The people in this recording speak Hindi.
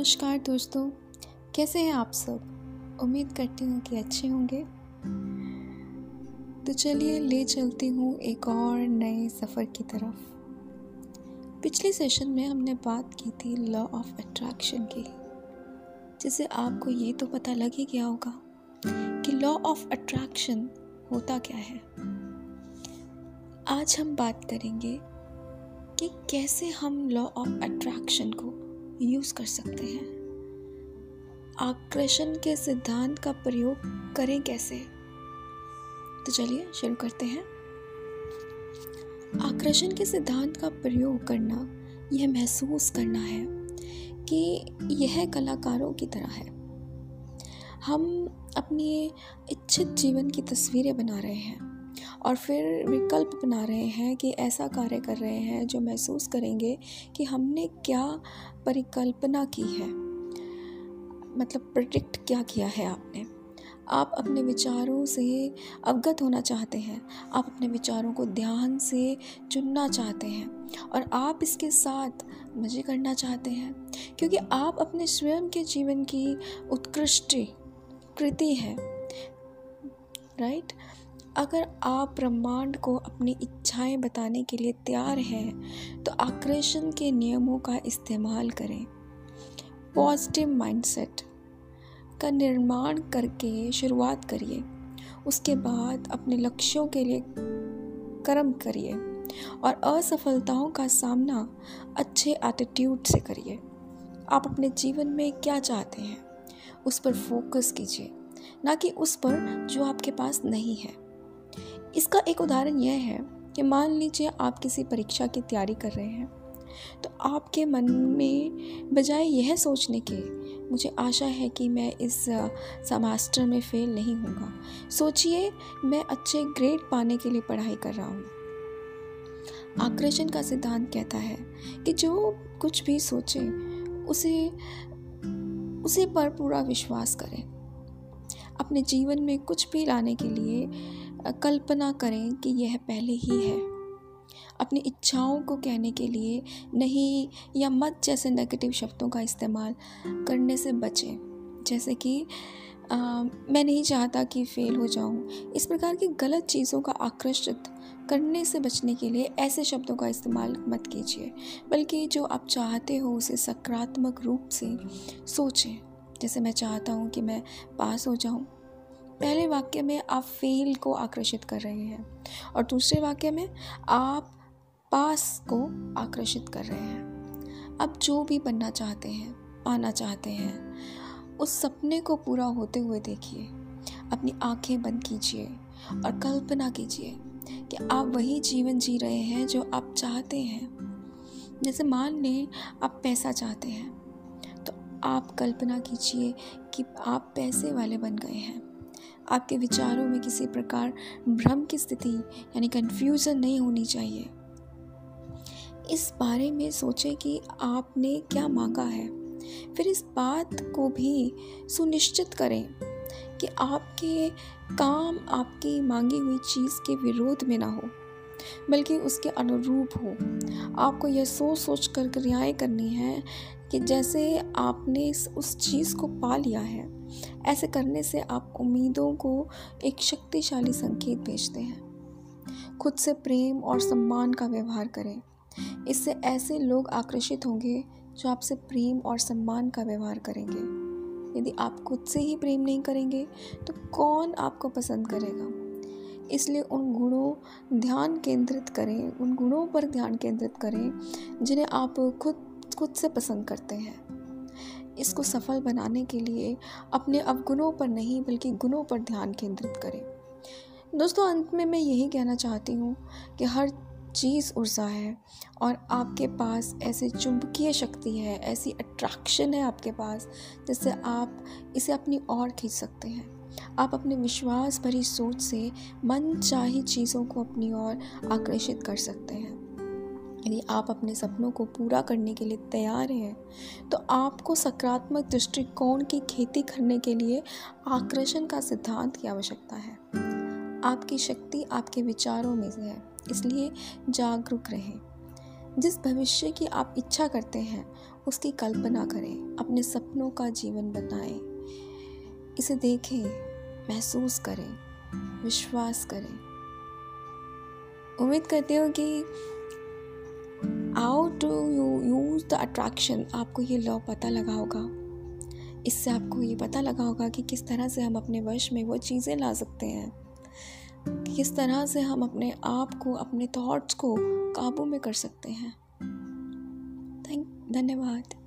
नमस्कार दोस्तों, कैसे हैं आप सब? उम्मीद करती हूँ कि अच्छे होंगे। तो चलिए ले चलती हूँ एक और नए सफ़र की तरफ़। पिछले सेशन में हमने बात की थी लॉ ऑफ़ अट्रैक्शन की, जिसे आपको ये तो पता लग ही गया होगा कि लॉ ऑफ़ अट्रैक्शन होता क्या है। आज हम बात करेंगे कि कैसे हम लॉ ऑफ़ अट्रैक्शन को यूज़ कर सकते हैं। आकर्षण के सिद्धांत का प्रयोग करें कैसे? तो चलिए शुरू करते हैं। आकर्षण के सिद्धांत का प्रयोग करना, यह महसूस करना है कि यह कलाकारों की तरह है। हम अपनी इच्छित जीवन की तस्वीरें बना रहे हैं। और फिर विकल्प बना रहे हैं कि ऐसा कार्य कर रहे हैं जो महसूस करेंगे कि हमने क्या परिकल्पना की है। मतलब प्रोडिक्ट क्या किया है आपने। आप अपने विचारों से अवगत होना चाहते हैं। आप अपने विचारों को ध्यान से चुनना चाहते हैं और आप इसके साथ मज़े करना चाहते हैं। क्योंकि आप अपने स्वयं के जीवन की उत्कृष्ट कृति है। राइट अगर आप ब्रह्मांड को अपनी इच्छाएँ बताने के लिए तैयार हैं तो आकर्षण के नियमों का इस्तेमाल करें। पॉजिटिव माइंडसेट का निर्माण करके शुरुआत करिए। उसके बाद अपने लक्ष्यों के लिए कर्म करिए और असफलताओं का सामना अच्छे एटीट्यूड से करिए। आप अपने जीवन में क्या चाहते हैं, उस पर फोकस कीजिए, ना कि उस पर जो आपके पास नहीं है। इसका एक उदाहरण यह है कि मान लीजिए आप किसी परीक्षा की तैयारी कर रहे हैं तो आपके मन में बजाय यह सोचने के मुझे आशा है कि मैं इस सेमेस्टर में फ़ेल नहीं होगा सोचिए मैं अच्छे ग्रेड पाने के लिए पढ़ाई कर रहा हूँ। आकर्षण का सिद्धांत कहता है कि जो कुछ भी सोचे, उसे उसे पर पूरा विश्वास करें। अपने जीवन में कुछ भी लाने के लिए कल्पना करें कि यह पहले ही है। अपनी इच्छाओं को कहने के लिए नहीं या मत जैसे नेगेटिव शब्दों का इस्तेमाल करने से बचें। जैसे कि आ, मैं नहीं चाहता कि फ़ेल हो जाऊँ। इस प्रकार की गलत चीज़ों का आकर्षित करने से बचने के लिए ऐसे शब्दों का इस्तेमाल मत कीजिए। बल्कि जो आप चाहते हो उसे सकारात्मक रूप से सोचें। जैसे मैं चाहता हूँ कि मैं पास हो जाऊँ। पहले वाक्य में आप फेल को आकर्षित कर रहे हैं और दूसरे वाक्य में आप पास को आकर्षित कर रहे हैं। अब जो भी बनना चाहते हैं, पाना चाहते हैं, उस सपने को पूरा होते हुए देखिए। अपनी आँखें बंद कीजिए और कल्पना कीजिए कि आप वही जीवन जी रहे हैं जो आप चाहते हैं। जैसे मान लें आप पैसा चाहते हैं तो आप कल्पना कीजिए कि आप पैसे वाले बन गए हैं। आपके विचारों में किसी प्रकार भ्रम की स्थिति, यानी कन्फ्यूज़न नहीं होनी चाहिए। इस बारे में सोचें कि आपने क्या मांगा है। फिर इस बात को भी सुनिश्चित करें कि आपके काम आपकी मांगी हुई चीज़ के विरोध में ना हो, बल्कि उसके अनुरूप हो। आपको यह सोच सोच कर क्रियाएँ करनी है कि जैसे आपने उस चीज़ को पा लिया है ऐसे करने से आप उम्मीदों को एक शक्तिशाली संकेत भेजते हैं। खुद से प्रेम और सम्मान का व्यवहार करें। इससे ऐसे लोग आकर्षित होंगे जो आपसे प्रेम और सम्मान का व्यवहार करेंगे। यदि आप खुद से ही प्रेम नहीं करेंगे तो कौन आपको पसंद करेगा? इसलिए उन गुणों ध्यान केंद्रित करें, उन गुणों पर ध्यान केंद्रित करें, जिन्हें आप खुद खुद से पसंद करते हैं। इसको सफल बनाने के लिए अपने अवगुणों पर नहीं, बल्कि गुणों पर ध्यान केंद्रित करें। दोस्तों, अंत में मैं यही कहना चाहती हूँ कि हर चीज़ ऊर्जा है और आपके पास ऐसे चुंबकीय शक्ति है, ऐसी अट्रैक्शन है आपके पास, जिससे आप इसे अपनी ओर खींच सकते हैं। आप अपने विश्वास भरी सोच से मन चाही चीज़ों को अपनी ओर आकर्षित कर सकते हैं। यदि आप अपने सपनों को पूरा करने के लिए तैयार हैं तो आपको सकारात्मक दृष्टिकोण की खेती करने के लिए आकर्षण का सिद्धांत की आवश्यकता है। आपकी शक्ति आपके विचारों में से है, इसलिए जागरूक रहें। जिस भविष्य की आप इच्छा करते हैं, उसकी कल्पना करें, अपने सपनों का जीवन बनाएँ इसे देखें, महसूस करें, विश्वास करें। उम्मीद करती हूँ कि how to you use the attraction आपको ये लॉ पता लगा होगा। इससे आपको ये पता लगा होगा कि किस तरह से हम अपने वश में वो चीज़ें ला सकते हैं। किस तरह से हम अपने आप को, अपने थॉट्स को काबू में कर सकते हैं। थैंक धन्यवाद।